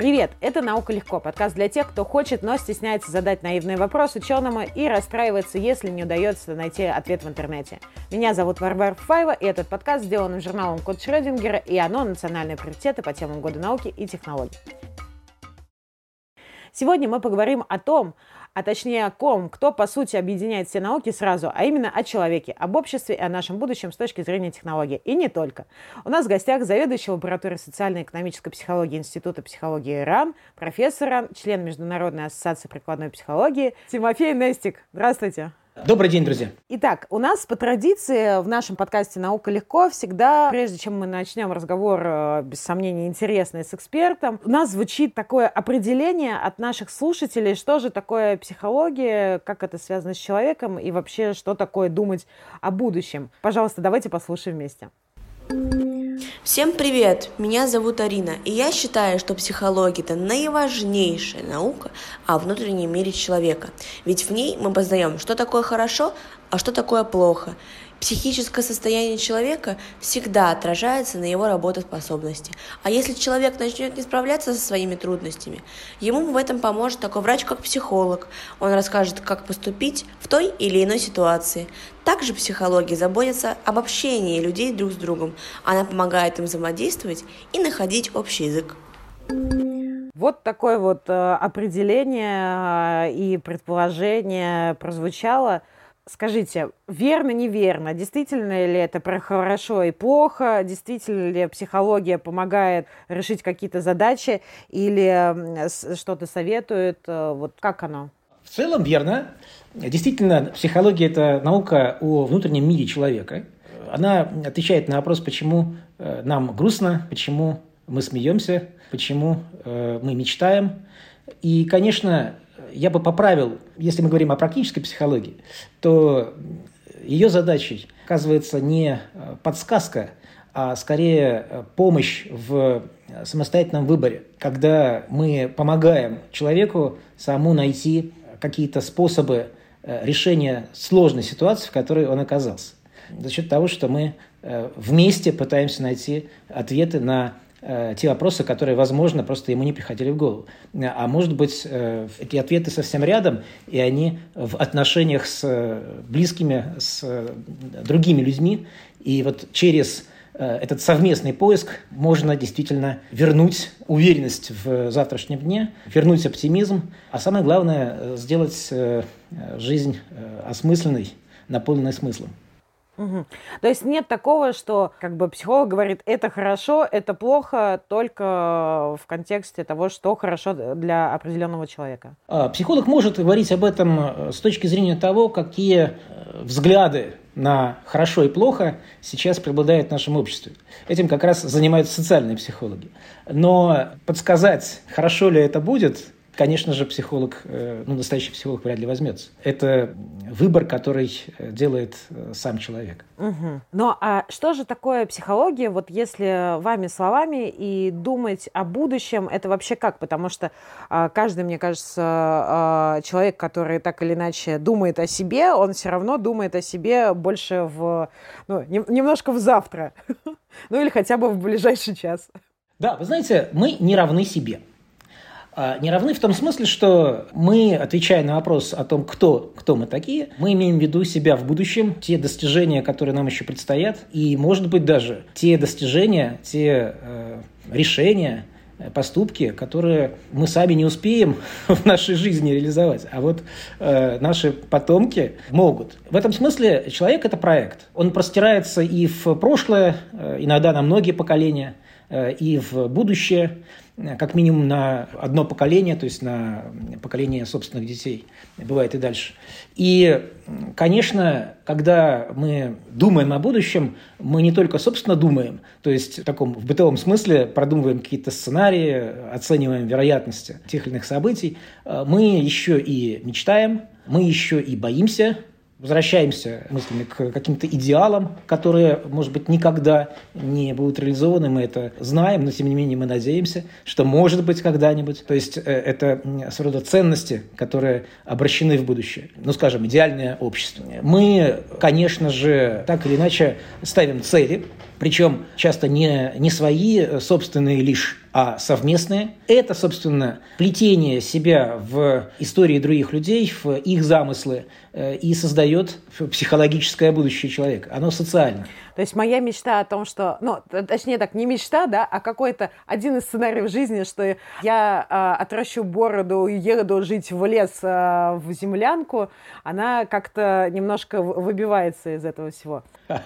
Привет! Это «Наука легко» – подкаст для тех, кто хочет, но стесняется задать наивные вопросы ученому и расстраивается, если не удается найти ответ в интернете. Меня зовут Варвара Фаева, и этот подкаст сделан журналом «Код Шрёдингера», и оно – национальные приоритеты по темам года науки и технологий. Сегодня мы поговорим о том, а точнее о ком, кто по сути объединяет все науки сразу, а именно о человеке, об обществе и о нашем будущем с точки зрения технологий. И не только. У нас в гостях заведующий лабораторией социально-экономической психологии Института психологии РАН, профессор РАН, член Международной ассоциации прикладной психологии Тимофей Нестик. Здравствуйте. Добрый день, друзья. Итак, у нас по традиции в нашем подкасте «Наука легко» всегда, прежде чем мы начнем разговор, э, без сомнения, интересный с экспертом, у нас звучит такое определение от наших слушателей, что же такое психология, как это связано с человеком и вообще, что такое думать о будущем. Пожалуйста, давайте послушаем вместе. Всем привет! Меня зовут Арина, и я считаю, что психология – это наиважнейшая наука о внутреннем мире человека. Ведь в ней мы познаем, что такое хорошо, а что такое плохо, Психическое состояние человека всегда отражается на его работоспособности. А если человек начнет не справляться со своими трудностями, ему в этом поможет такой врач, как психолог. Он расскажет, как поступить в той или иной ситуации. Также психология заботится об общении людей друг с другом. Она помогает им взаимодействовать и находить общий язык. Вот такое вот э, определение э, и предположение прозвучало – Скажите, верно, неверно? Действительно ли это про хорошо и плохо? Действительно ли психология помогает решить какие-то задачи или что-то советует? Э, вот как оно? В целом верно. Действительно, психология – это наука о внутреннем мире человека. Она отвечает на вопрос, почему э, нам грустно, почему мы смеемся, почему э, мы мечтаем. И, конечно, я бы поправил, если мы говорим о практической психологии, то ее задачей оказывается не э, подсказка, а скорее э, помощь в самостоятельном выборе, когда мы помогаем человеку самому найти какие-то способы э, решения сложной ситуации, в которой он оказался. За счет того, что мы вместе пытаемся найти ответы на Э, те вопросы, которые, возможно, просто ему не приходили в голову. А может быть, э, эти ответы совсем рядом, и они в отношениях с э, близкими, с другими людьми. И вот через этот совместный поиск можно действительно вернуть уверенность в завтрашнем дне, вернуть оптимизм, а самое главное, сделать жизнь осмысленной, наполненной смыслом. Угу. То есть нет такого, что как бы психолог говорит, это хорошо, это плохо, только в контексте того, что хорошо для определенного человека. А, психолог может говорить об этом э, с точки зрения того, какие э, взгляды на хорошо и плохо сейчас преобладают в нашем обществе. Этим как раз занимаются социальные психологи. Но подсказать, хорошо ли это будет, конечно же, психолог, э, ну, настоящий психолог вряд ли возьмется. Это выбор, который э, делает э, сам человек. Угу. Ну, а что же такое психология, вот если вами словами и думать о будущем, это вообще как? Потому что а, каждый, мне кажется, а, человек, который так или иначе думает о себе, он все равно думает о себе больше в, ну, немножко в завтра. Ну, или хотя бы в ближайший час. Да, вы знаете, мы не равны себе. А, не равны в том смысле, что мы, отвечая на вопрос о том, кто, кто мы такие, мы имеем в виду себя в будущем, те достижения, которые нам еще предстоят, и, может быть, даже те достижения, те э, решения, э, поступки, которые мы сами не успеем в нашей жизни реализовать, а вот э, наши потомки могут. В этом смысле человек – это проект. Он простирается и в прошлое, э, иногда на многие поколения, и в будущее как минимум на одно поколение, то есть на поколение собственных детей, бывает и дальше. И, конечно, когда мы думаем о будущем, мы не только, собственно, думаем, то есть в таком в бытовом смысле продумываем какие-то сценарии, оцениваем вероятности тех или иных событий, мы еще и мечтаем, мы еще и боимся, возвращаемся мыслями к каким-то идеалам, которые, может быть, никогда не будут реализованы, мы это знаем, но тем не менее мы надеемся, что может быть когда-нибудь. То есть э, это своего рода ценности, которые обращены в будущее. Ну, скажем, идеальное общество. Мы, конечно же, так или иначе ставим цели, причем часто не, не свои собственные лишь, а совместные. Это, собственно, плетение себя в истории других людей, в их замыслы, э, и создает психологическое будущее человека. Оно социально. То есть моя мечта о том, что, ну, точнее так, не мечта, да, а какой-то один из сценариев жизни, что я э, отращу бороду и еду жить в лес, э, в землянку, она как-то немножко выбивается из этого всего.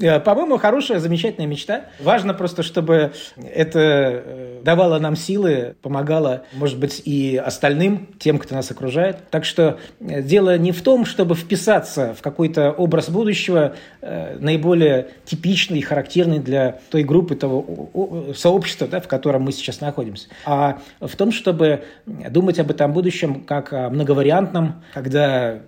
Э, по-моему, хорошая, замечательная мечта. Важно просто, чтобы это э, давало нам силы, помогало, может быть, и остальным, тем, кто нас окружает. Так что э, дело не в том, чтобы вписаться в какой-то образ будущего, наиболее типичный и характерный для той группы, того сообщества, да, в котором мы сейчас находимся, а в том, чтобы думать об этом будущем как о многовариантном, когда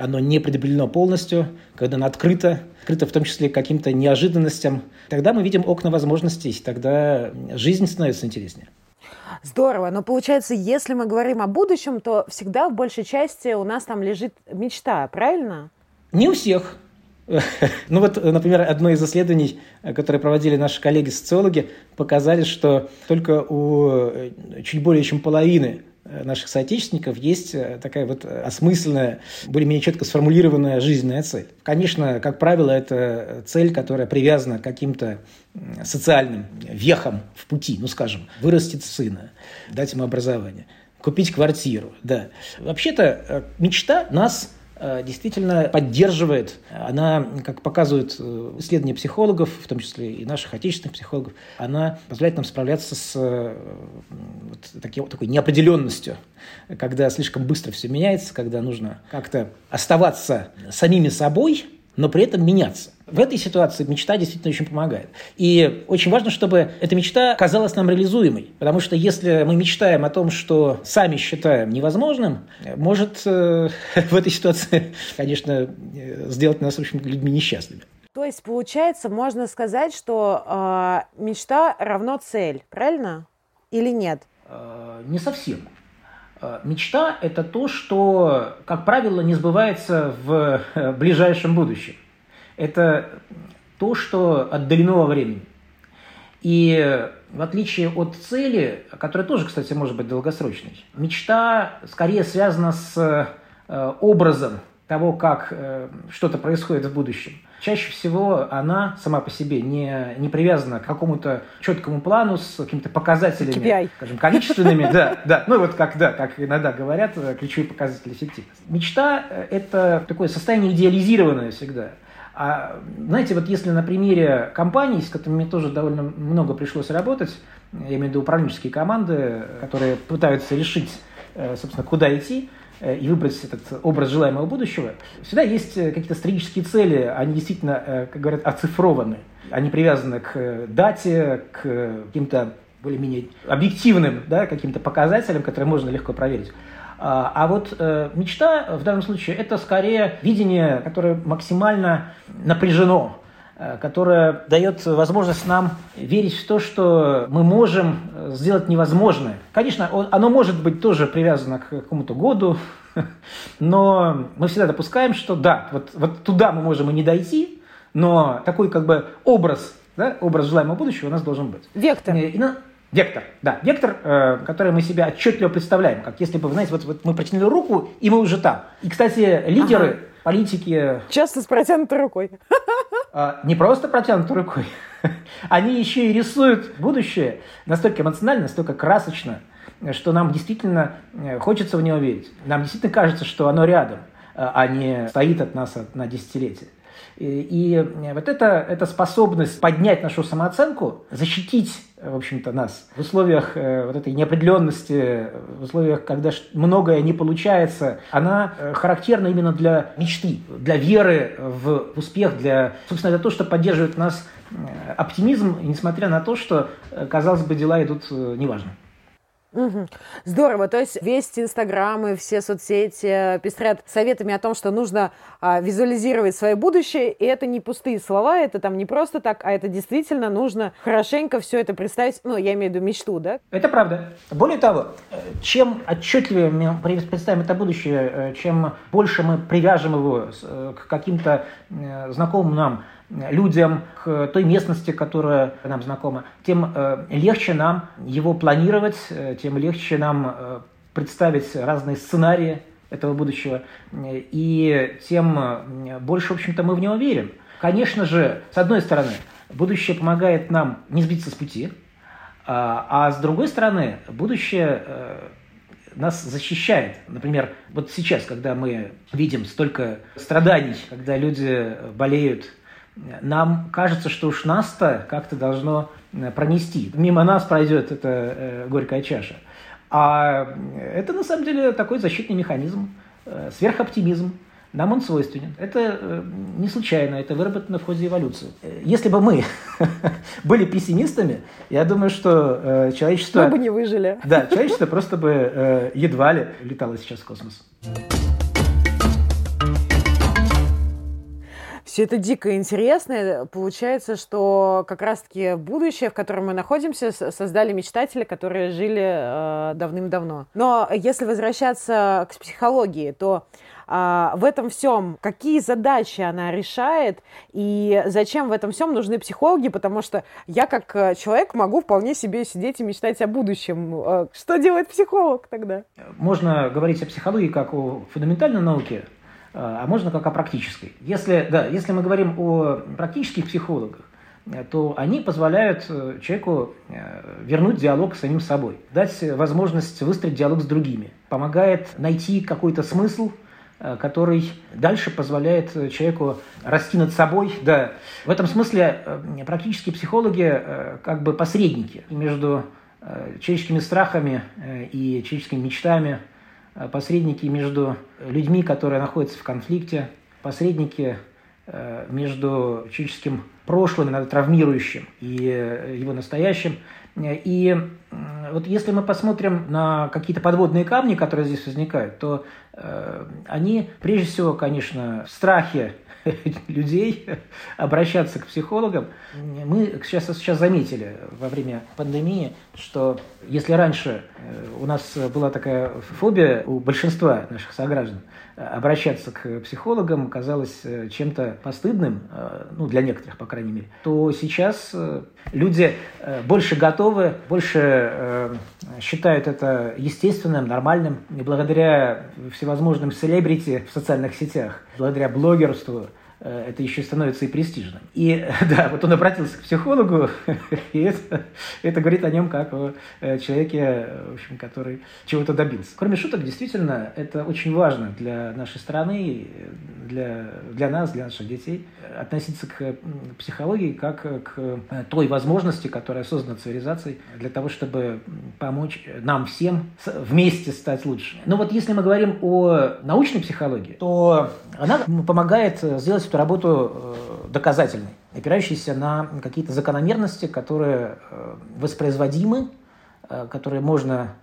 оно не предопределено полностью, когда оно открыто, открыто в том числе каким-то неожиданностям, тогда мы видим окна возможностей, тогда жизнь становится интереснее. Здорово. Но получается, если мы говорим о будущем, то всегда в большей части у нас там лежит мечта, правильно? Не у всех. Ну вот, например, одно из исследований, которые проводили наши коллеги-социологи, показали, что только у э, чуть более чем половины наших соотечественников есть э, такая вот осмысленная, более-менее четко сформулированная жизненная цель. Конечно, как правило, это цель, которая привязана к каким-то социальным вехам в пути, ну, скажем, вырастить сына, дать ему образование, купить квартиру, да. Вообще-то э, мечта нас Э, действительно поддерживает. Она, как показывают э, исследования психологов, в том числе и наших отечественных психологов, она позволяет нам справляться с э, вот такой, такой неопределенностью, когда слишком быстро все меняется, когда нужно как-то оставаться самими собой, но при этом меняться. В этой ситуации мечта действительно очень помогает. И очень важно, чтобы эта мечта казалась нам реализуемой. Потому что если мы мечтаем о том, что сами считаем невозможным, может э, в этой ситуации, конечно, э, сделать нас, в общем, людьми несчастными. То есть, получается, можно сказать, что э, мечта равно цель, правильно? Или нет? Э, не совсем. Э, мечта – это то, что, как правило, не сбывается в э, ближайшем будущем это то, что отдалено во времени. И в отличие от цели, которая тоже, кстати, может быть долгосрочной, мечта скорее связана с э, образом того, как э, что-то происходит в будущем. Чаще всего она сама по себе не, не привязана к какому-то четкому плану с какими-то показателями, KPI. скажем, количественными. Да, да. Ну вот как, да, как иногда говорят, э, ключевые показатели эффективности. Мечта – это такое состояние идеализированное всегда. А знаете, вот если на примере компаний, с которыми мне тоже довольно много пришлось работать, я имею в виду управленческие команды, которые пытаются решить, э, собственно, куда идти, э, и выбрать этот образ желаемого будущего, всегда есть э, какие-то стратегические цели, они действительно, как говорят, оцифрованы. Они привязаны к дате, к каким-то более-менее объективным да, каким-то показателям, которые можно легко проверить. А, а вот э, мечта в данном случае это скорее видение, которое максимально напряжено, э, которое дает возможность нам верить в то, что мы можем сделать невозможное. Конечно, оно может быть тоже привязано к какому-то году, но мы всегда допускаем, что да, вот, вот туда мы можем и не дойти, но такой как бы образ, да, образ желаемого будущего у нас должен быть. Вектор. И, и, Вектор, да, вектор, э, который мы себе отчетливо представляем, как если бы, вы знаете, вот, вот мы протянули руку, и мы уже там. И, кстати, лидеры, ага. Политики... Часто с протянутой рукой. Э, не просто протянутой рукой, они еще и рисуют будущее настолько эмоционально, настолько красочно, что нам действительно э, хочется в него верить. Нам действительно кажется, что оно рядом, э, а не стоит от нас на десятилетия. И вот это, эта способность поднять нашу самооценку, защитить, в общем-то, нас в условиях э, вот этой неопределенности, в условиях, когда многое не получается, она э, характерна именно для мечты, для веры в успех, для, собственно, это то, что поддерживает нас э, оптимизм, несмотря на то, что, казалось бы, дела идут неважно. Угу. Здорово. То есть весь Инстаграм и все соцсети пестрят советами о том, что нужно а, визуализировать свое будущее, и это не пустые слова, это там не просто так, а это действительно нужно хорошенько все это представить, ну, я имею в виду мечту, да? Это правда. Более того, чем отчетливее мы представим это будущее, э, чем больше мы привяжем его э, к каким-то э, знакомым нам людям, к той местности, которая нам знакома, тем легче нам его планировать, тем легче нам представить разные сценарии этого будущего, и тем больше, в общем-то, мы в него верим. Конечно же, с одной стороны, будущее помогает нам не сбиться с пути, а, а с другой стороны, будущее э, нас защищает. Например, вот сейчас, когда мы видим столько страданий, когда люди болеют, нам кажется, что уж нас-то как-то должно э, пронести. Мимо нас пройдет эта э, горькая чаша. А это на самом деле такой защитный механизм, сверхоптимизм нам он свойственен. Это э, не случайно, это выработано в ходе эволюции. Э, если бы мы были пессимистами, я думаю, что э, человечество... Мы бы не выжили. Да, человечество просто бы едва ли летало сейчас в космос. Все это дико интересно. Получается, что как раз-таки будущее, в котором мы находимся, создали мечтатели, которые жили э, давным-давно. Но если возвращаться к психологии, то а, в этом всем, какие задачи она решает и зачем в этом всем нужны психологи, потому что я как э, человек могу вполне себе сидеть и мечтать о будущем. Э, что делает психолог тогда? Можно говорить о психологии как о фундаментальной науке, э, а можно как о практической. Если, да, если мы говорим о практических психологах, то они позволяют человеку вернуть диалог с самим собой, дать возможность выстроить диалог с другими, помогает найти какой-то смысл Э, который дальше позволяет человеку расти над собой. Да. В этом смысле э, практически психологи э, как бы посредники между человеческими страхами и человеческими мечтами, посредники между людьми, которые находятся в конфликте, посредники между человеческим прошлым, иногда травмирующим, и его настоящим. И вот если мы посмотрим на какие-то подводные камни, которые здесь возникают, то э, они, прежде всего, конечно, в страхе людей обращаться к психологам. Мы сейчас, сейчас заметили во время пандемии, что если раньше э, у нас была такая фобия у большинства наших сограждан обращаться к психологам казалось э, чем-то постыдным, ну, для некоторых, по крайней мере, то сейчас люди больше готовы, больше считают это естественным, нормальным, и благодаря всевозможным селебрити в социальных сетях, благодаря блогерству, Э, это еще становится и престижным. И да, вот он обратился к психологу, и это, это говорит о нем как о э, человеке, в общем, который чего-то добился. Кроме шуток, действительно, это очень важно для нашей страны, для, для нас, для наших детей, относиться к психологии как к э, той возможности, которая создана цивилизацией для того, чтобы помочь нам всем вместе стать лучше. Но вот если мы говорим о научной психологии, то она помогает сделать эту работу э, доказательной, опирающейся на какие-то закономерности, которые э, воспроизводимы, э, которые можно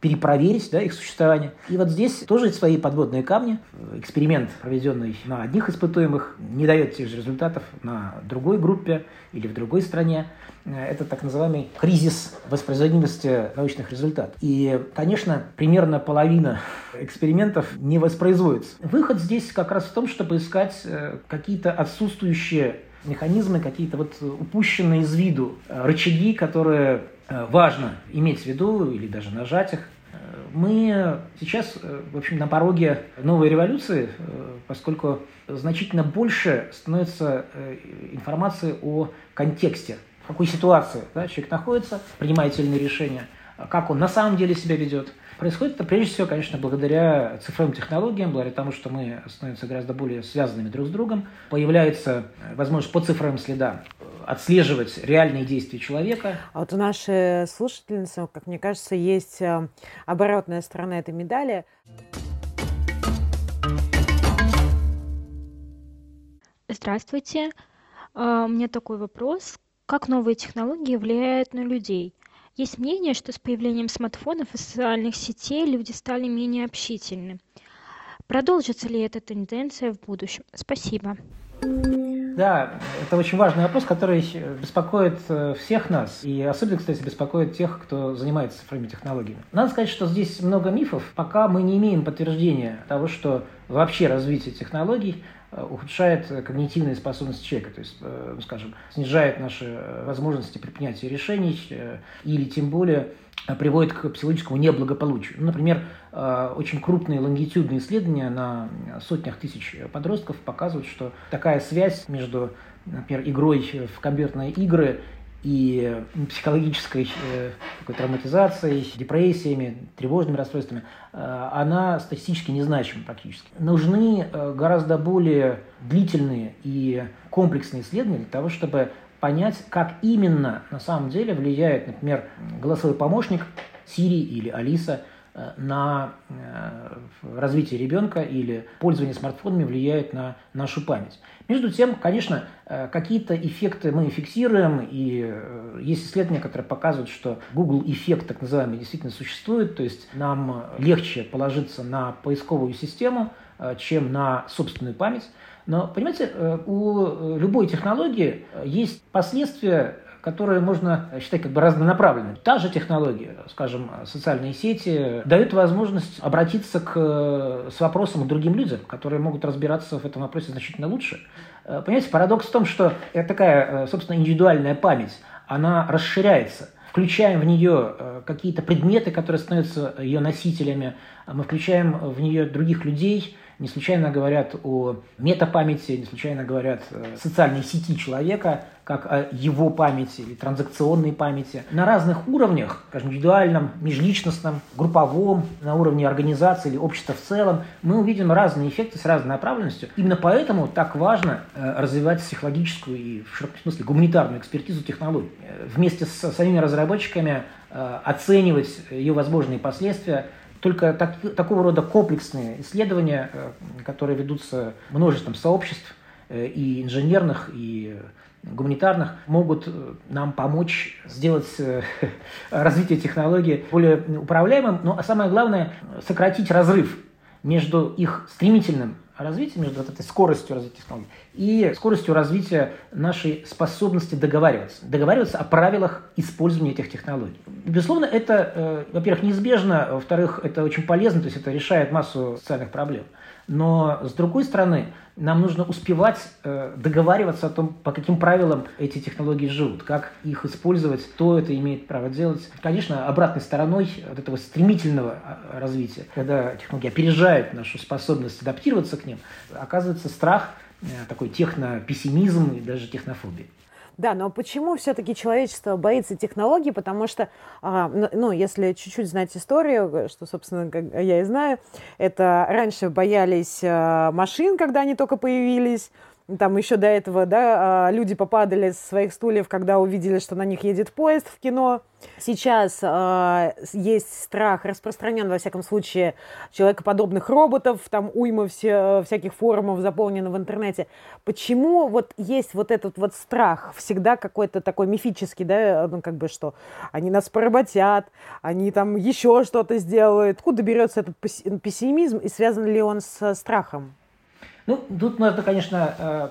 перепроверить, да, их существование. И вот здесь тоже свои подводные камни. Эксперимент, проведенный на одних испытуемых, не дает тех же результатов на другой группе или в другой стране. Это так называемый кризис воспроизводимости научных результатов. И, конечно, примерно половина экспериментов не воспроизводится. Выход здесь как раз в том, чтобы искать э, какие-то отсутствующие механизмы, какие-то вот упущенные из виду э, рычаги, которые э, важно иметь в виду или даже нажать их. Мы сейчас, в общем, на пороге новой революции, поскольку значительно больше становится информации о контексте в какой ситуации да, человек находится, принимает или иные решения, как он на самом деле себя ведет. Происходит это прежде всего, конечно, благодаря цифровым технологиям, благодаря тому, что мы становимся гораздо более связанными друг с другом. Появляется возможность по цифровым следам отслеживать реальные действия человека. А вот у нашей слушательницы, как мне кажется, есть э, оборотная сторона этой медали. Здравствуйте. А, у меня такой вопрос. Как новые технологии влияют на людей? Есть мнение, что с появлением смартфонов и социальных сетей люди стали менее общительны. Продолжится ли эта тенденция в будущем? Спасибо. Да, это очень важный вопрос, который беспокоит э, всех нас. И особенно, кстати, беспокоит тех, кто занимается цифровыми технологиями. Надо сказать, что здесь много мифов. Пока мы не имеем подтверждения того, что вообще развитие технологий ухудшает когнитивные способности человека, то есть, ну, скажем, снижает наши возможности при принятии решений или тем более приводит к психологическому неблагополучию. Ну, например, очень крупные лонгитюдные исследования на сотнях тысяч подростков показывают, что такая связь между, например, игрой в компьютерные игры и психологической э, такой травматизацией, депрессиями, тревожными расстройствами, э, она статистически незначима практически. Нужны э, гораздо более длительные и комплексные исследования для того, чтобы понять, как именно на самом деле влияет, например, голосовой помощник Сири или Алиса на развитие ребенка или пользование смартфонами влияет на нашу память. Между тем, конечно, э, какие-то эффекты мы фиксируем, и э, есть исследования, которые показывают, что Google эффект так называемый действительно существует, то есть нам легче положиться на поисковую систему, э, чем на собственную память. Но, понимаете, у любой технологии есть последствия которые можно считать как бы разнонаправленными. Та же технология, скажем, социальные сети, дают возможность обратиться к, с вопросом к другим людям, которые могут разбираться в этом вопросе значительно лучше. Э, понимаете, парадокс в том, что это такая, э, собственно, индивидуальная память, она расширяется включаем в нее э, какие-то предметы, которые становятся ее носителями, мы включаем в нее других людей, не случайно говорят о метапамяти, не случайно говорят о социальной сети человека, как о его памяти или транзакционной памяти. На разных уровнях, скажем, индивидуальном, межличностном, групповом, на уровне организации или общества в целом, мы увидим разные эффекты с разной направленностью. Именно поэтому так важно э, развивать психологическую и, в широком смысле, гуманитарную экспертизу технологий. Э, вместе с самими разработчиками э, оценивать ее возможные последствия, только так, такого рода комплексные исследования, э, которые ведутся множеством сообществ э, и инженерных, и гуманитарных, могут э, нам помочь сделать развитие технологий более управляемым, но самое главное – сократить разрыв между их стремительным развития, между вот этой скоростью развития технологий и скоростью развития нашей способности договариваться. Договариваться о правилах использования этих технологий. Безусловно, это, э, во-первых, неизбежно, во-вторых, это очень полезно, то есть это решает массу социальных проблем. Но, с другой стороны, нам нужно успевать э, договариваться о том, по каким правилам эти технологии живут, как их использовать, кто это имеет право делать. Конечно, обратной стороной от этого стремительного а, развития, когда технологии опережают нашу способность адаптироваться к ним, оказывается страх, э, такой технопессимизм и даже технофобия. Да, но почему все-таки человечество боится технологий? Потому что, а, ну, если чуть-чуть знать историю, что, собственно, я и знаю, это раньше боялись а, машин, когда они только появились, там еще до этого, да, а, люди попадали с своих стульев, когда увидели, что на них едет поезд в кино. Сейчас э, есть страх, распространен, во всяком случае, человекоподобных роботов, там уйма все, всяких форумов заполнено в интернете. Почему вот есть вот этот вот страх, всегда какой-то такой мифический, да, ну как бы что, они нас поработят, они там еще что-то сделают. Откуда берется этот пессимизм и связан ли он с страхом? Ну, тут нужно, конечно, э,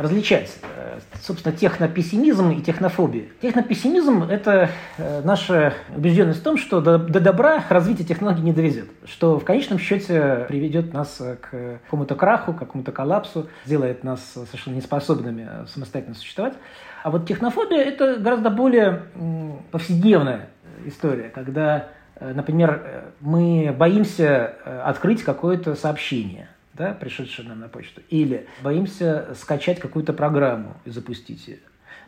различать, э, собственно, технопессимизм и технофобию. Технопессимизм – это э, наша убежденность в том, что до, до добра развитие технологий не довезет, что в конечном счете приведет нас к какому-то краху, к какому-то коллапсу, сделает нас совершенно неспособными самостоятельно существовать. А вот технофобия – это гораздо более повседневная история, когда, например, мы боимся открыть какое-то сообщение – да, пришедшие нам на почту, или боимся скачать какую-то программу и запустить ее.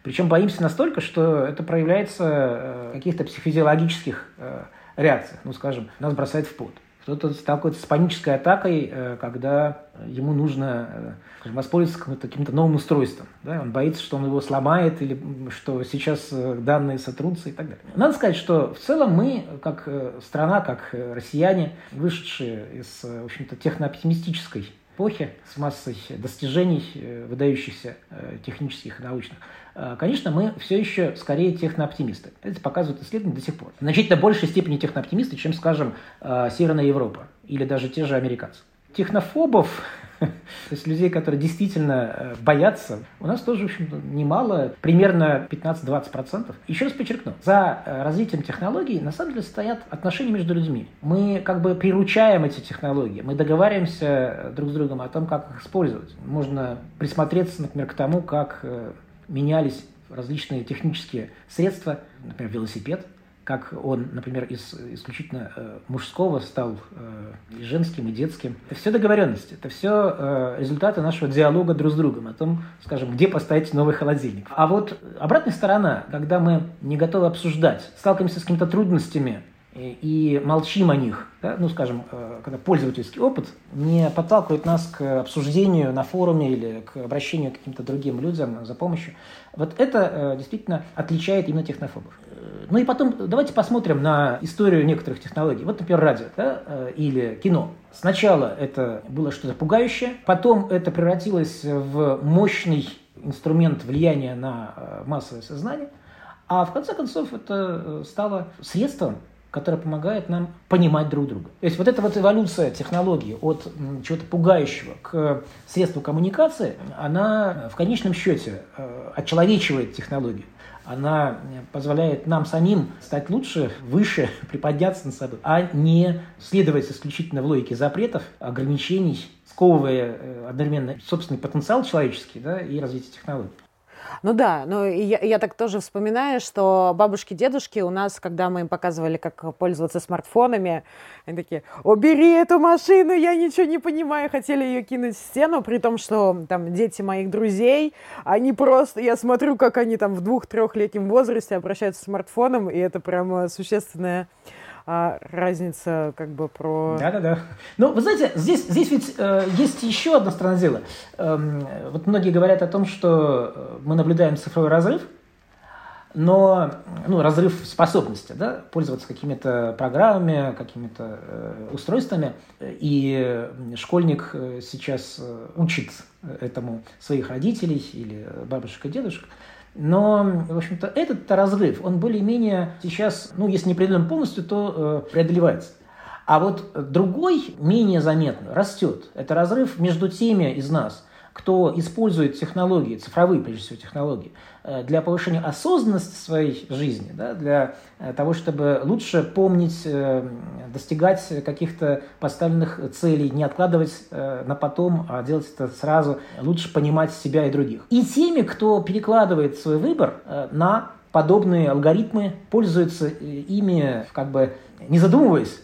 Причем боимся настолько, что это проявляется э, в каких-то психофизиологических э, реакциях. Ну, скажем, нас бросает в пот. Кто-то сталкивается с панической атакой, э, когда ему нужно э, скажем, воспользоваться каким-то, каким новым устройством. Да? Он боится, что он его сломает или что сейчас э, данные сотрутся и так далее. Надо сказать, что в целом мы, как страна, как россияне, вышедшие из, в общем-то, технооптимистической эпохи с массой достижений, выдающихся технических и научных, конечно, мы все еще скорее технооптимисты. Это показывают исследования до сих пор. В значительно большей степени технооптимисты, чем, скажем, Северная Европа или даже те же американцы. Технофобов то есть людей, которые действительно э, боятся, у нас тоже, в общем немало, примерно 15-20%. Еще раз подчеркну, за э, развитием технологий на самом деле стоят отношения между людьми. Мы как бы приручаем эти технологии, мы договариваемся э, друг с другом о том, как их использовать. Можно присмотреться, например, к тому, как менялись различные технические средства, например, велосипед, как он, например, из исключительно э, мужского стал э, женским, и детским. Это все договоренности, это все э, результаты нашего диалога друг с другом о том, скажем, где поставить новый холодильник. А вот обратная сторона, когда мы не готовы обсуждать, сталкиваемся с какими-то трудностями, и молчим о них, да, ну, скажем, э, когда пользовательский опыт не подталкивает нас к обсуждению на форуме или к обращению к каким-то другим людям за помощью, вот это э, действительно отличает именно технофобов. Э, ну и потом давайте посмотрим на историю некоторых технологий. Вот, например, радио да, или кино. Сначала это было что-то пугающее, потом это превратилось в мощный инструмент влияния на массовое сознание, а в конце концов это стало средством которая помогает нам понимать друг друга. То есть вот эта вот эволюция технологии от чего-то пугающего к средству коммуникации, она в конечном счете э, очеловечивает технологию. Она позволяет нам самим стать лучше, выше, приподняться на собой, а не следовать исключительно в логике запретов, ограничений, сковывая э, одновременно собственный потенциал человеческий да, и развитие технологий. Ну да, ну я, я так тоже вспоминаю, что бабушки, дедушки у нас, когда мы им показывали, как пользоваться смартфонами, они такие, убери эту машину, я ничего не понимаю, хотели ее кинуть в стену, при том, что там дети моих друзей, они просто, я смотрю, как они там в двух-трехлетнем возрасте обращаются с смартфоном, и это прямо существенная а разница как бы про... Да-да-да. Ну, вы знаете, здесь, здесь ведь э, есть еще одна сторона дела. Эм, вот многие говорят о том, что э, мы наблюдаем цифровой разрыв, но ну, разрыв способности да, пользоваться какими-то программами, какими-то э, устройствами. И школьник э, сейчас э, учит этому своих родителей или бабушек и дедушек. Но, в общем-то, этот разрыв, он более-менее сейчас, ну, если не преодолен полностью, то э, преодолевается. А вот другой, менее заметно, растет. Это разрыв между теми из нас, кто использует технологии, цифровые, прежде всего, технологии, э, для повышения осознанности своей жизни, да, для э, того, чтобы лучше помнить, э, достигать каких-то поставленных целей, не откладывать на потом, а делать это сразу, лучше понимать себя и других. И теми, кто перекладывает свой выбор на подобные алгоритмы, пользуется ими, как бы не задумываясь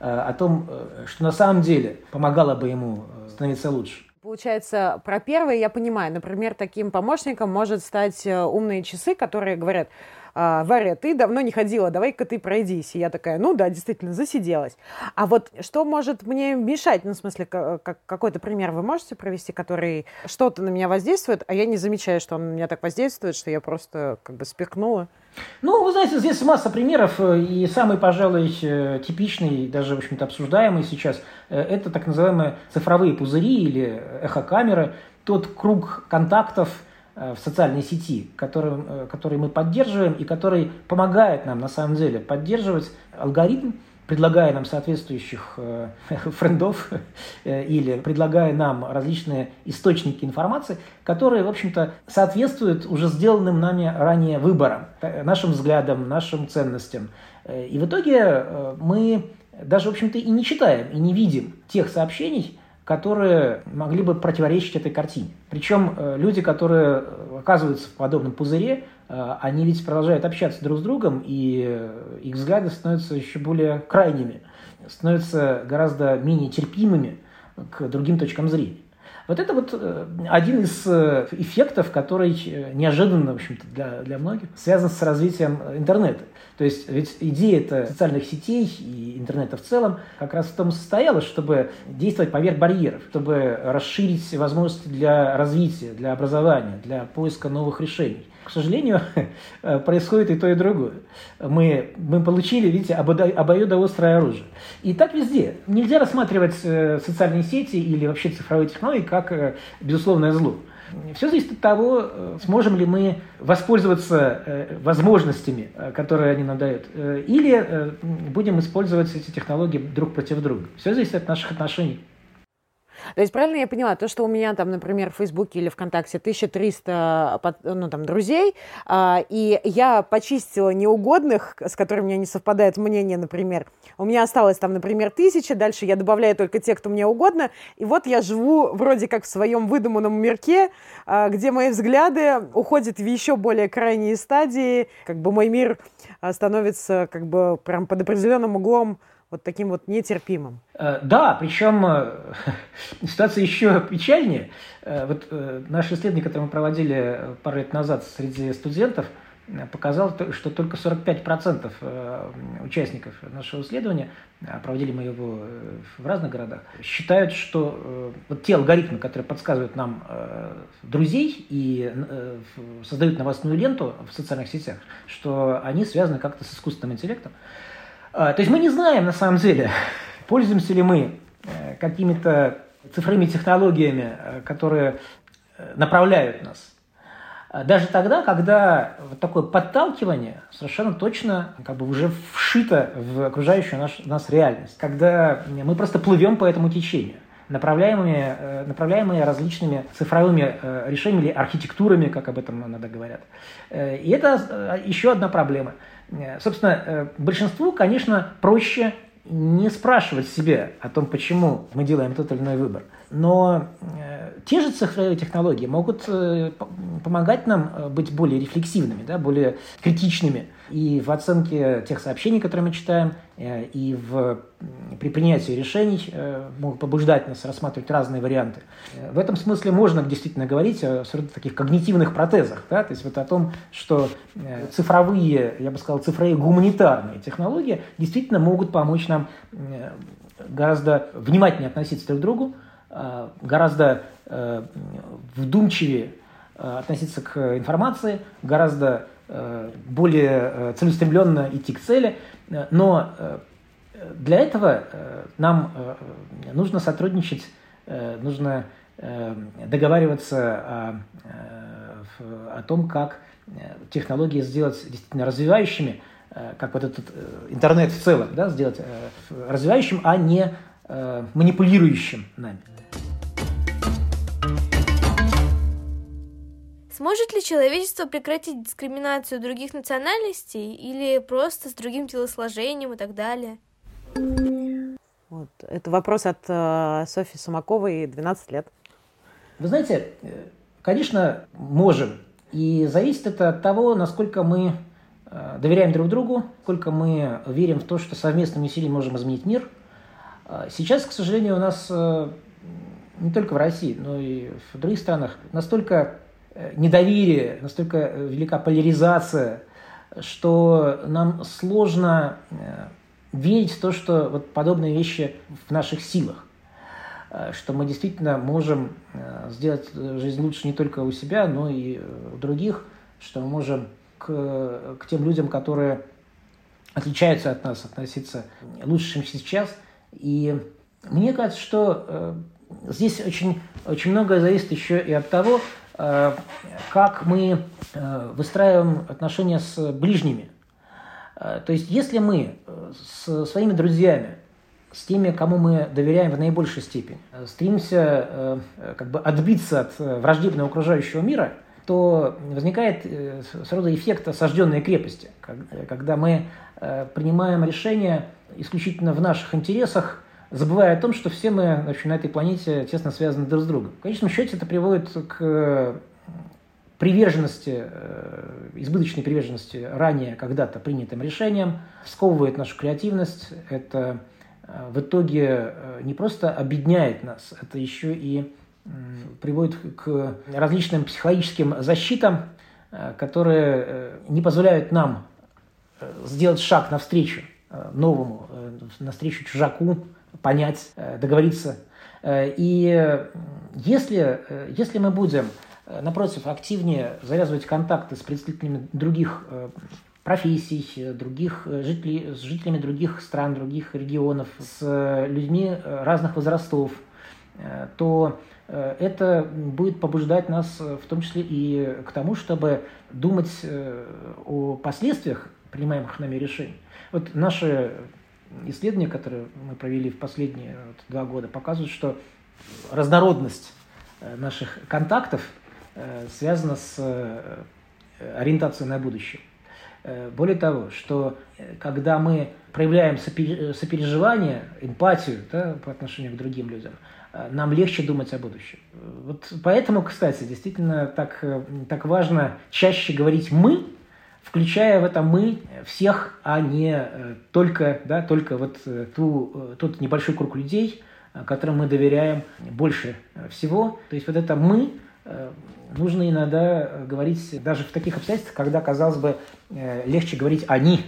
о том, что на самом деле помогало бы ему становиться лучше. Получается, про первое я понимаю. Например, таким помощником может стать э, умные часы, которые говорят, «А, Варя, ты давно не ходила, давай-ка ты пройдись. И я такая, ну да, действительно, засиделась. А вот что может мне мешать? Ну, в смысле, как, какой-то пример вы можете провести, который что-то на меня воздействует, а я не замечаю, что он на меня так воздействует, что я просто как бы спекнула? Ну, вы знаете, здесь масса примеров, э, и самый, пожалуй, э, типичный, даже, в общем-то, обсуждаемый сейчас, э, это так называемые цифровые пузыри или эхокамеры, тот круг контактов в социальной сети, который, который мы поддерживаем и который помогает нам, на самом деле, поддерживать алгоритм, предлагая нам соответствующих э, френдов э, или предлагая нам различные источники информации, которые, в общем-то, соответствуют уже сделанным нами ранее выборам, э, нашим взглядам, нашим ценностям. И в итоге мы даже, в общем-то, и не читаем, и не видим тех сообщений, которые могли бы противоречить этой картине. Причем люди, которые оказываются в подобном пузыре, Э, они ведь продолжают общаться друг с другом, и э, их взгляды становятся еще более крайними, становятся гораздо менее терпимыми к другим точкам зрения. Вот это вот э, один из эффектов, который неожиданно, в общем-то, для, для многих связан с развитием интернета. То есть ведь идея это социальных сетей и интернета в целом как раз в том состояла, чтобы действовать поверх барьеров, чтобы расширить возможности для развития, для образования, для поиска новых решений. К сожалению, происходит и то, и другое. Мы, мы получили, видите, обоюдоострое оружие. И так везде. Нельзя рассматривать э, социальные сети или вообще цифровые технологии как э, безусловное зло. Все зависит от того, э, сможем ли мы воспользоваться возможностями, которые они нам дают, или будем использовать эти технологии друг против друга. Все зависит от наших отношений. То есть правильно я поняла, то, что у меня там, например, в Фейсбуке или ВКонтакте 1300 ну, там, друзей, а, и я почистила неугодных, с которыми у меня не совпадает мнение, например, у меня осталось там, например, тысяча, дальше я добавляю только те, кто мне угодно, и вот я живу вроде как в своем выдуманном мирке, а, где мои взгляды уходят в еще более крайние стадии, как бы мой мир а, становится как бы прям под определенным углом вот таким вот нетерпимым. Э, да, причем э, ситуация еще печальнее. Э, вот наше исследование, которое мы проводили пару лет назад среди студентов, показало, что только 45% участников нашего исследования, проводили мы его в разных городах, считают, что вот те алгоритмы, которые подсказывают нам друзей и создают новостную ленту в социальных сетях, что они связаны как-то с искусственным интеллектом. А, то есть мы не знаем на самом деле, пользуемся ли мы э, какими-то цифровыми технологиями, э, которые э, направляют нас. А даже тогда, когда вот такое подталкивание совершенно точно как бы уже вшито в окружающую наш, нас реальность, когда мы просто плывем по этому течению направляемые, направляемые различными цифровыми решениями или архитектурами, как об этом иногда говорят. И это еще одна проблема – собственно, э, большинству, конечно, проще не спрашивать себе о том, почему мы делаем тот или иной выбор. Но э, те же цифровые технологии могут э, помогать нам э, быть более рефлексивными, да, более критичными и в оценке тех сообщений, которые мы читаем, э, и в, при принятии решений э, могут побуждать нас рассматривать разные варианты. Э, в этом смысле можно действительно говорить о таких когнитивных протезах, да, то есть вот о том, что цифровые, я бы сказал, цифровые гуманитарные технологии действительно могут помочь нам гораздо внимательнее относиться друг к другу, гораздо вдумчивее относиться к информации, гораздо более целеустремленно идти к цели. Но для этого нам нужно сотрудничать, нужно договариваться о, о том, как технологии сделать действительно развивающими, как вот этот интернет в целом, да, сделать развивающим, а не манипулирующим нами. Сможет ли человечество прекратить дискриминацию других национальностей или просто с другим телосложением и так далее? Вот. Это вопрос от э, Софьи Сумаковой, 12 лет. Вы знаете, э, конечно, можем. И зависит это от того, насколько мы э, доверяем друг другу, сколько мы верим в то, что совместными усилиями можем изменить мир. Э, сейчас, к сожалению, у нас э, не только в России, но и в других странах настолько недоверие, настолько э, велика поляризация, что нам сложно э, верить в то, что вот подобные вещи в наших силах, что мы действительно можем сделать жизнь лучше не только у себя, но и у других, что мы можем к, к тем людям, которые отличаются от нас, относиться лучше, чем сейчас. И мне кажется, что здесь очень, очень многое зависит еще и от того, Э, как мы э, выстраиваем отношения с ближними. Э, то есть, если мы с своими друзьями, с теми, кому мы доверяем в наибольшей степени, стремимся как бы отбиться от враждебного окружающего мира, то возникает сразу эффект осажденной крепости, когда мы принимаем решения исключительно в наших интересах, забывая о том, что все мы вообще, на этой планете тесно связаны друг с другом. В конечном счете это приводит к приверженности, э, избыточной приверженности ранее когда-то принятым решениям, сковывает нашу креативность, это э, в итоге э, не просто объединяет нас, это еще и приводит к различным психологическим защитам, которые не позволяют нам сделать шаг навстречу новому, навстречу чужаку, понять, э, договориться. Э, и если, э, если мы будем, напротив, активнее завязывать контакты с представителями других профессий, других жителей, с жителями других стран, других регионов, с людьми разных возрастов, то это будет побуждать нас в том числе и к тому, чтобы думать о последствиях принимаемых нами решений. Вот наши исследования, которые мы провели в последние два года, показывают, что разнородность наших контактов связана с ориентацией на будущее. Более того, что когда мы проявляем сопереживание, эмпатию да, по отношению к другим людям, нам легче думать о будущем. Вот поэтому, кстати, действительно так, так важно чаще говорить «мы», включая в это мы всех, а не э, только, да, только вот э, ту, э, тот небольшой круг людей, которым мы доверяем больше всего. То есть вот это мы нужно иногда говорить даже в таких обстоятельствах, когда, казалось бы, легче говорить «они»,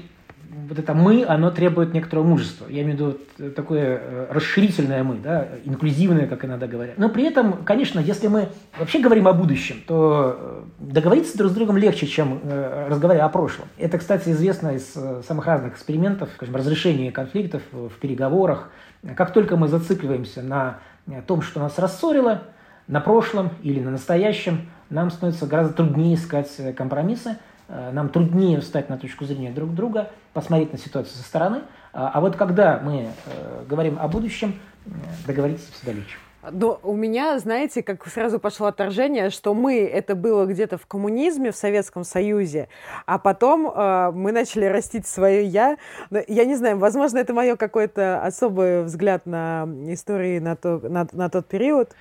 вот это «мы», оно требует некоторого мужества. Я имею в виду такое э, расширительное «мы», да, инклюзивное, как иногда говорят. Но при этом, конечно, если мы вообще говорим о будущем, то э, договориться друг с другом легче, чем э, разговаривать о прошлом. Это, кстати, известно из самых разных экспериментов, скажем, разрешения конфликтов в переговорах. Как только мы зацикливаемся на том, что нас рассорило, на прошлом или на настоящем, нам становится гораздо труднее искать компромиссы, нам труднее встать на точку зрения друг друга, посмотреть на ситуацию со стороны. А, а вот когда мы э, говорим о будущем, э, договориться всегда легче. Но у меня, знаете, как сразу пошло отторжение, что мы это было где-то в коммунизме, в Советском Союзе, а потом э, мы начали растить свое я. Я не знаю, возможно, это мое какой-то особый взгляд на истории на, то, на, на тот период.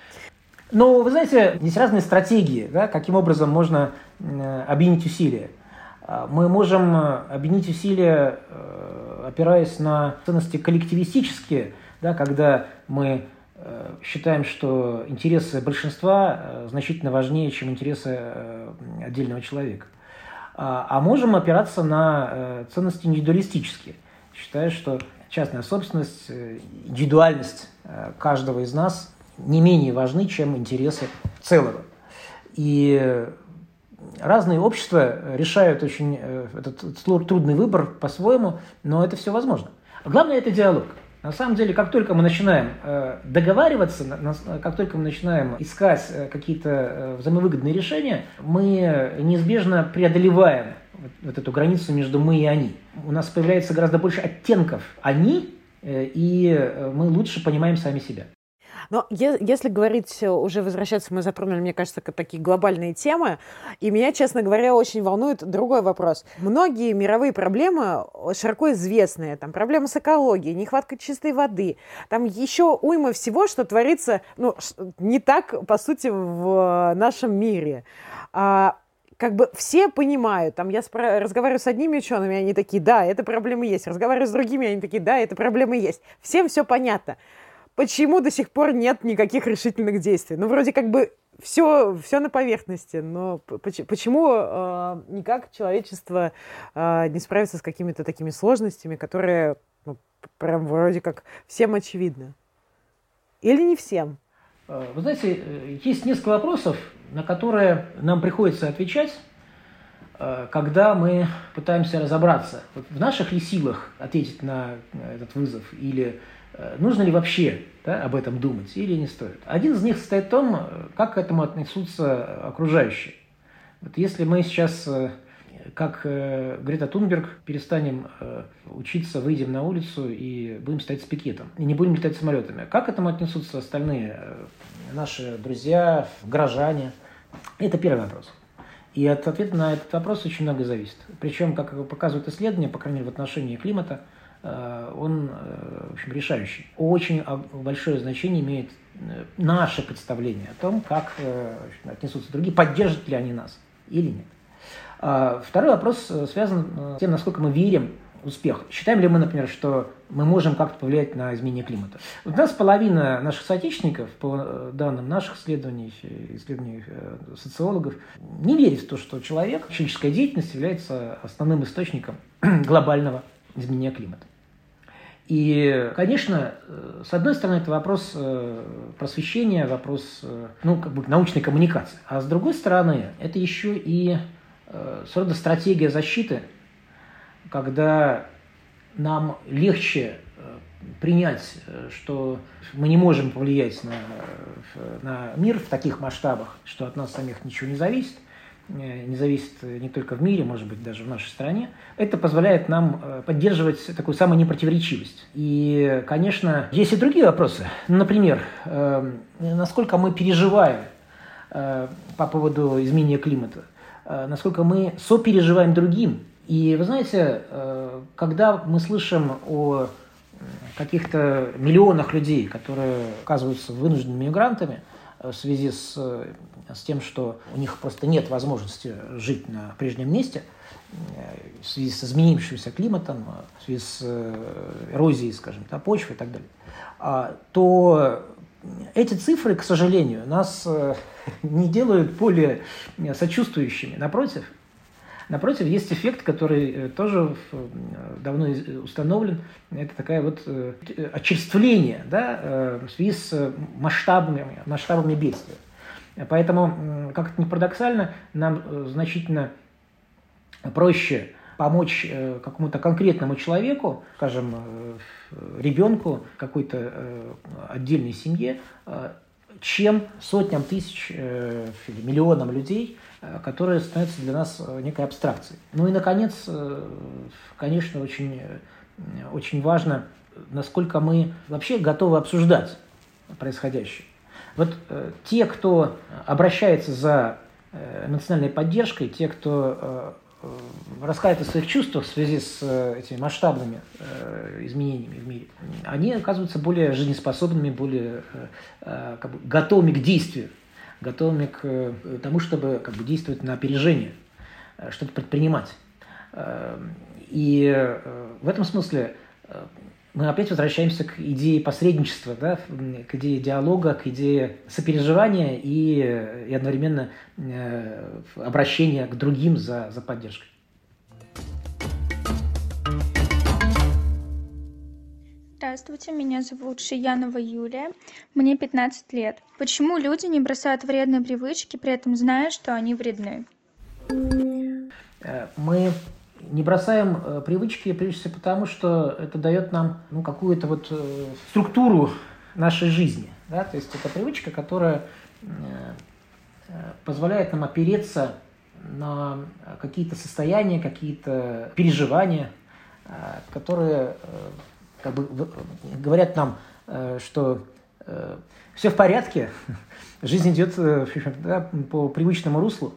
Но, вы знаете, есть разные стратегии, да, каким образом можно э, объединить усилия. А, мы можем э, объединить усилия, э, опираясь на ценности коллективистические, да, когда мы считаем, что интересы большинства значительно важнее, чем интересы отдельного человека. А, а можем опираться на ценности индивидуалистические, считая, что частная собственность, индивидуальность каждого из нас не менее важны, чем интересы целого. И разные общества решают очень э, этот трудный выбор по-своему, но это все возможно. Главное – это диалог. На самом деле, как только мы начинаем э, договариваться, как только мы начинаем искать э, какие-то взаимовыгодные решения, мы неизбежно преодолеваем вот эту границу между мы и они. У нас появляется гораздо больше оттенков «они», и мы лучше понимаем сами себя. Но если говорить, э, уже возвращаться, мы затронули, мне кажется, такие глобальные темы, и меня, честно говоря, очень волнует другой вопрос. Многие мировые проблемы широко известные, там проблемы с экологией, нехватка чистой воды, там еще уйма всего, что творится, ну, не так, по сути, в нашем мире. А, как бы все понимают, там я спро- разговариваю с одними учеными, они такие, да, это проблемы есть, разговариваю с другими, они такие, да, это проблемы есть. Всем все понятно почему до сих пор нет никаких решительных действий? Ну, вроде как бы все, все на поверхности, но почему э, никак человечество э, не справится с какими-то такими сложностями, которые ну, прям вроде как всем очевидны? Или не всем? Э, вы знаете, э, есть несколько вопросов, на которые нам приходится отвечать, э, когда мы пытаемся разобраться, в наших ли силах ответить на этот вызов или Э, нужно ли вообще да, об этом думать или не стоит. Один из них состоит в том, как к этому отнесутся окружающие. Вот если мы сейчас, э, как э, Грета Тунберг, перестанем учиться, выйдем на улицу и будем стоять с пикетом, и не будем летать самолетами, как к этому отнесутся остальные наши друзья, горожане? Это первый вопрос. И от ответа на этот вопрос очень много зависит. Причем, как показывают исследования, по крайней мере, в отношении климата – Э, он э, в общем, решающий. Очень большое значение имеет э, наше представление о том, как общем, отнесутся другие, поддержат ли они нас или нет. А второй вопрос связан с тем, насколько мы верим в успех. Считаем ли мы, например, что мы можем как-то повлиять на изменение климата? У нас половина наших соотечественников, по данным наших исследований, исследований социологов, не верит в то, что человек, человеческая деятельность является основным источником глобального изменения климата. И, конечно, э, с одной стороны, это вопрос э, просвещения, вопрос э, ну, как бы научной коммуникации. А с другой стороны, это еще и своего стратегия защиты, когда нам легче принять, что мы не можем повлиять на, на мир в таких масштабах, что от нас самих ничего не зависит, не зависит не только в мире, может быть, даже в нашей стране, это позволяет нам поддерживать такую самую непротиворечивость. И, конечно, есть и другие вопросы. Например, насколько мы переживаем по поводу изменения климата, насколько мы сопереживаем другим. И вы знаете, когда мы слышим о каких-то миллионах людей, которые оказываются вынужденными мигрантами э, в связи с, э, с тем, что у них просто нет возможности жить на прежнем месте, э, в связи с изменившимся климатом, в связи с эрозией, скажем, да, почвы и так далее, а, то эти цифры, к сожалению, нас не делают более сочувствующими. Напротив, Напротив, есть эффект, который э, тоже э, давно установлен. Это такая вот э, очерствление да, в связи с масштабами, масштабами бедствия. Поэтому, как это ни парадоксально, нам значительно проще помочь какому-то конкретному человеку, скажем, ребенку какой-то отдельной семье, чем сотням тысяч или миллионам людей, Э, которая становится для нас э, некой абстракцией. Ну и, наконец, э, конечно, очень, очень важно, насколько мы вообще готовы обсуждать происходящее. Вот те, кто обращается за эмоциональной поддержкой, те, кто рассказывает о своих чувствах в связи с этими масштабными изменениями в мире, они оказываются более жизнеспособными, более как бы, готовыми к действию готовыми к э, тому, чтобы как бы, действовать на опережение, э, что-то предпринимать. Э, и в этом смысле мы опять возвращаемся к идее посредничества, да, к идее диалога, к идее сопереживания и, и одновременно обращения к другим за, за поддержкой. Здравствуйте, меня зовут Шиянова Юлия, мне 15 лет. Почему люди не бросают вредные привычки, при этом зная, что они вредны? Э, мы не бросаем э, привычки, прежде всего потому, что это дает нам ну, какую-то вот э, структуру нашей жизни. Да? То есть это привычка, которая позволяет нам опереться на какие-то состояния, какие-то переживания, которые как бы говорят нам, э, что э, все в порядке, жизнь идет э, да, по привычному руслу.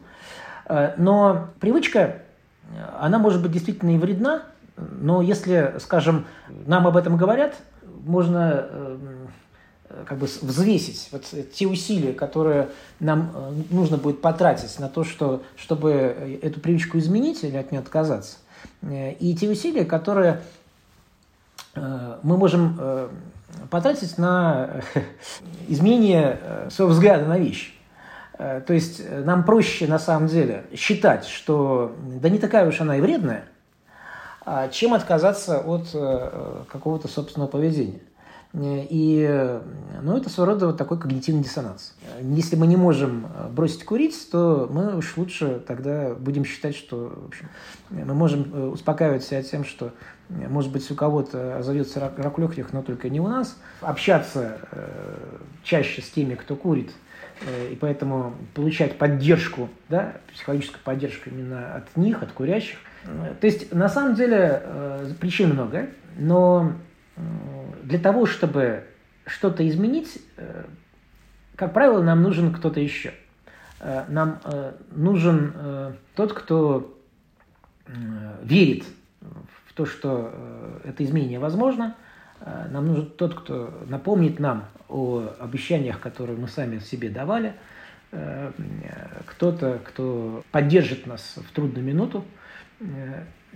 Но привычка, она может быть действительно и вредна, но если, скажем, нам об этом говорят, можно как бы взвесить вот те усилия, которые нам нужно будет потратить на то, что, чтобы эту привычку изменить или от нее отказаться, и те усилия, которые Э, мы можем э, потратить на изменение э, своего взгляда на вещи. То есть нам проще на самом деле считать, что да не такая уж она и вредная, а чем отказаться от какого-то собственного поведения. И ну, это своего рода вот такой когнитивный диссонанс. Если мы не можем бросить курить, то мы уж лучше тогда будем считать, что в общем, мы можем успокаивать себя тем, что может быть, у кого-то озовется рак, рак легких, но только не у нас. Общаться э, чаще с теми, кто курит, э, и поэтому получать поддержку, да, психологическую поддержку именно от них, от курящих. То есть, на самом деле, э, причин много, но э, для того, чтобы что-то изменить, э, как правило, нам нужен кто-то еще. Э, нам э, нужен э, тот, кто э, верит то, что э, это изменение возможно. Э, нам нужен тот, кто напомнит нам о обещаниях, которые мы сами себе давали. Э, кто-то, кто поддержит нас в трудную минуту,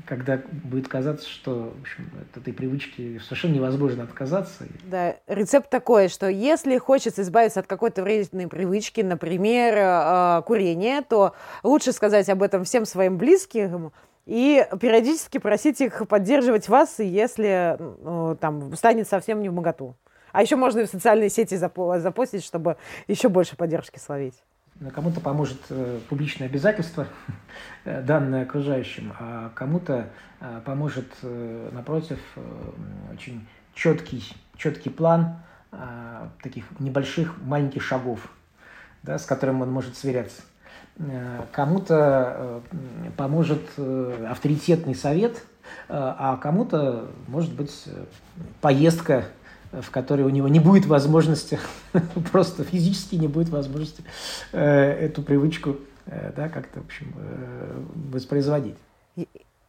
когда будет казаться, что в общем, от этой привычки совершенно невозможно отказаться. Да, рецепт такой, что если хочется избавиться от какой-то вредной привычки, например, курения, то лучше сказать об этом всем своим близким, и периодически просить их поддерживать вас, если ну, там станет совсем не в моготу. А еще можно и в социальные сети запостить, чтобы еще больше поддержки словить. Кому-то поможет э, публичное обязательство, э, данное окружающим, а кому-то э, поможет, напротив, очень четкий, четкий план э, таких небольших, маленьких шагов, да, с которым он может сверяться. кому-то поможет авторитетный совет, а кому-то, может быть, поездка в которой у него не будет возможности, просто физически не будет возможности эту привычку да, как-то, в общем, воспроизводить.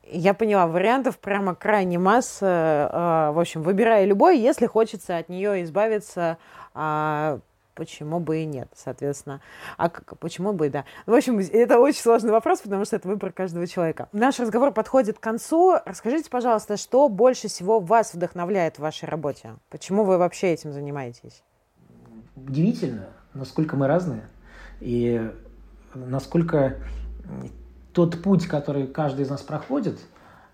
Я поняла, вариантов прямо крайне масса. В общем, выбирая любой, если хочется от нее избавиться, а, почему бы и нет, соответственно. А как, почему бы и да? В общем, это очень сложный вопрос, потому что это выбор каждого человека. Наш разговор подходит к концу. Расскажите, пожалуйста, что больше всего вас вдохновляет в вашей работе? Почему вы вообще этим занимаетесь? Удивительно, насколько мы разные. И насколько тот путь, который каждый из нас проходит,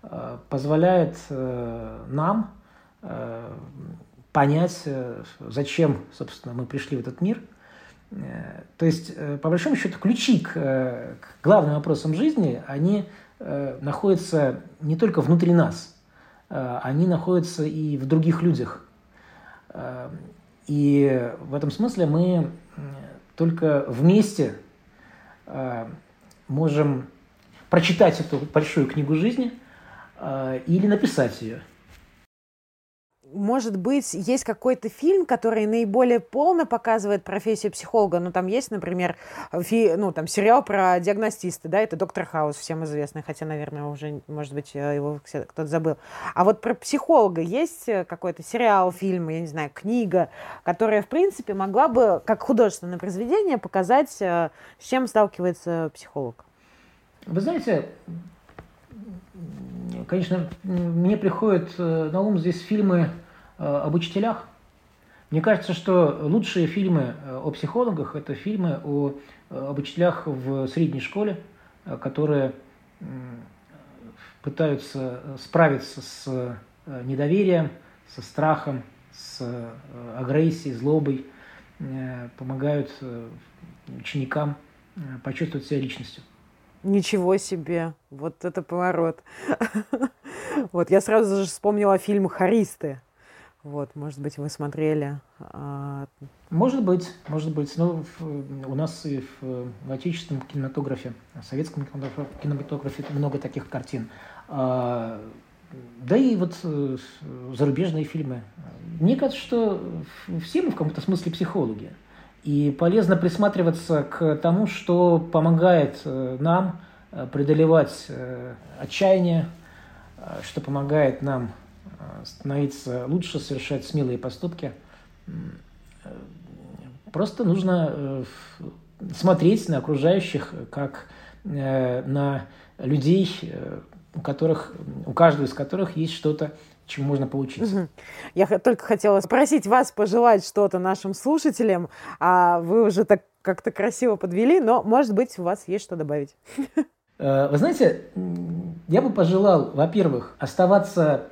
э, позволяет э, нам э, понять, зачем, собственно, мы пришли в этот мир. То есть, по большому счету, ключи к, к главным вопросам жизни, они находятся не только внутри нас, они находятся и в других людях. И в этом смысле мы только вместе можем прочитать эту большую книгу жизни э, или написать ее. Может быть, есть какой-то фильм, который наиболее полно показывает профессию психолога. Ну, там есть, например, фи, ну, там, сериал про диагностиста, да, это «Доктор Хаус», всем известный, хотя, наверное, уже, может быть, э, его кто-то забыл. А вот про психолога есть какой-то сериал, фильм, я не знаю, книга, которая, в принципе, могла бы, как художественное произведение, показать, э, с чем сталкивается психолог? Вы знаете, конечно, мне приходят э, на ум здесь фильмы э, об учителях. Мне кажется, что лучшие фильмы э, о психологах – это фильмы о, об учителях в средней школе, которые пытаются справиться с недоверием, со страхом, с агрессией, злобой, помогают ученикам почувствовать себя личностью. Ничего себе, вот это поворот. Вот, я сразу же вспомнила фильм «Харисты». Вот, может быть, вы смотрели. А, может быть, может быть. Но ну, у нас и в, в отечественном кинематографе, в советском кинематографе много таких картин. А, да и вот э, зарубежные фильмы. Мне кажется, что все мы в каком-то смысле психологи. И полезно присматриваться к тому, что помогает э, нам э, преодолевать э, отчаяние, что помогает нам становиться лучше, совершать смелые поступки. Просто нужно смотреть на окружающих как на людей, у которых, у каждого из которых есть что-то чему можно поучиться. Я только хотела спросить вас, пожелать что-то нашим слушателям, а вы уже так как-то красиво подвели, но, может быть, у вас есть что добавить. Э, вы знаете, я бы пожелал, во-первых, оставаться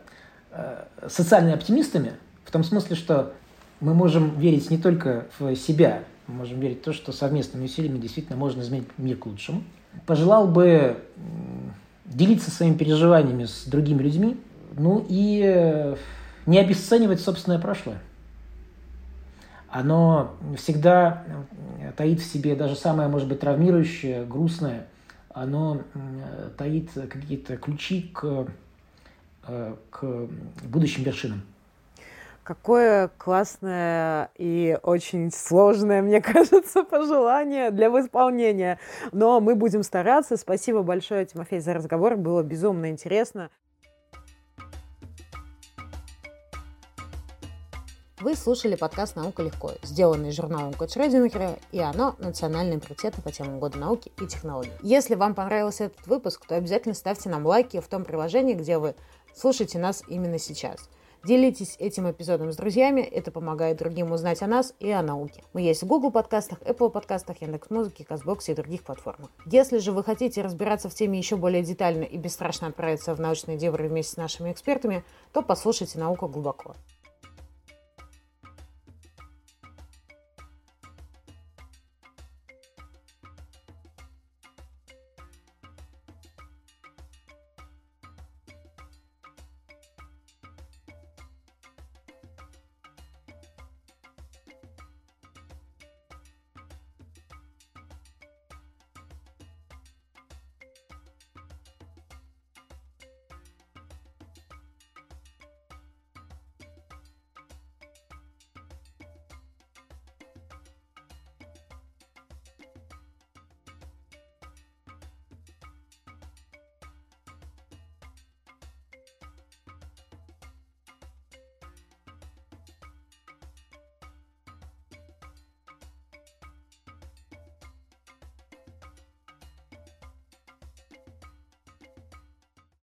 э, социальными оптимистами, в том смысле, что мы можем верить не только в себя, мы можем верить в то, что совместными усилиями действительно можно изменить мир к лучшему. Пожелал бы делиться своими переживаниями с другими людьми, ну и э, не обесценивать собственное прошлое. Оно всегда э, таит в себе даже самое, может быть, травмирующее, грустное, оно э, таит какие-то ключи к, к будущим вершинам. Какое классное и очень сложное, мне кажется, пожелание для исполнения. Но мы будем стараться. Спасибо большое, Тимофей, за разговор. Было безумно интересно. Вы слушали подкаст «Наука легко», сделанный журналом Код Шрёдингера, и оно – национальный приоритет по темам года науки и технологий. Если вам понравился этот выпуск, то обязательно ставьте нам лайки в том приложении, где вы слушаете нас именно сейчас. Делитесь этим эпизодом с друзьями, это помогает другим узнать о нас и о науке. Мы есть в Google подкастах, Apple подкастах, Яндекс.Музыке, Казбоксе и других платформах. Если же вы хотите разбираться в теме еще более детально и бесстрашно отправиться в научные дебри вместе с нашими экспертами, то послушайте «Наука глубоко».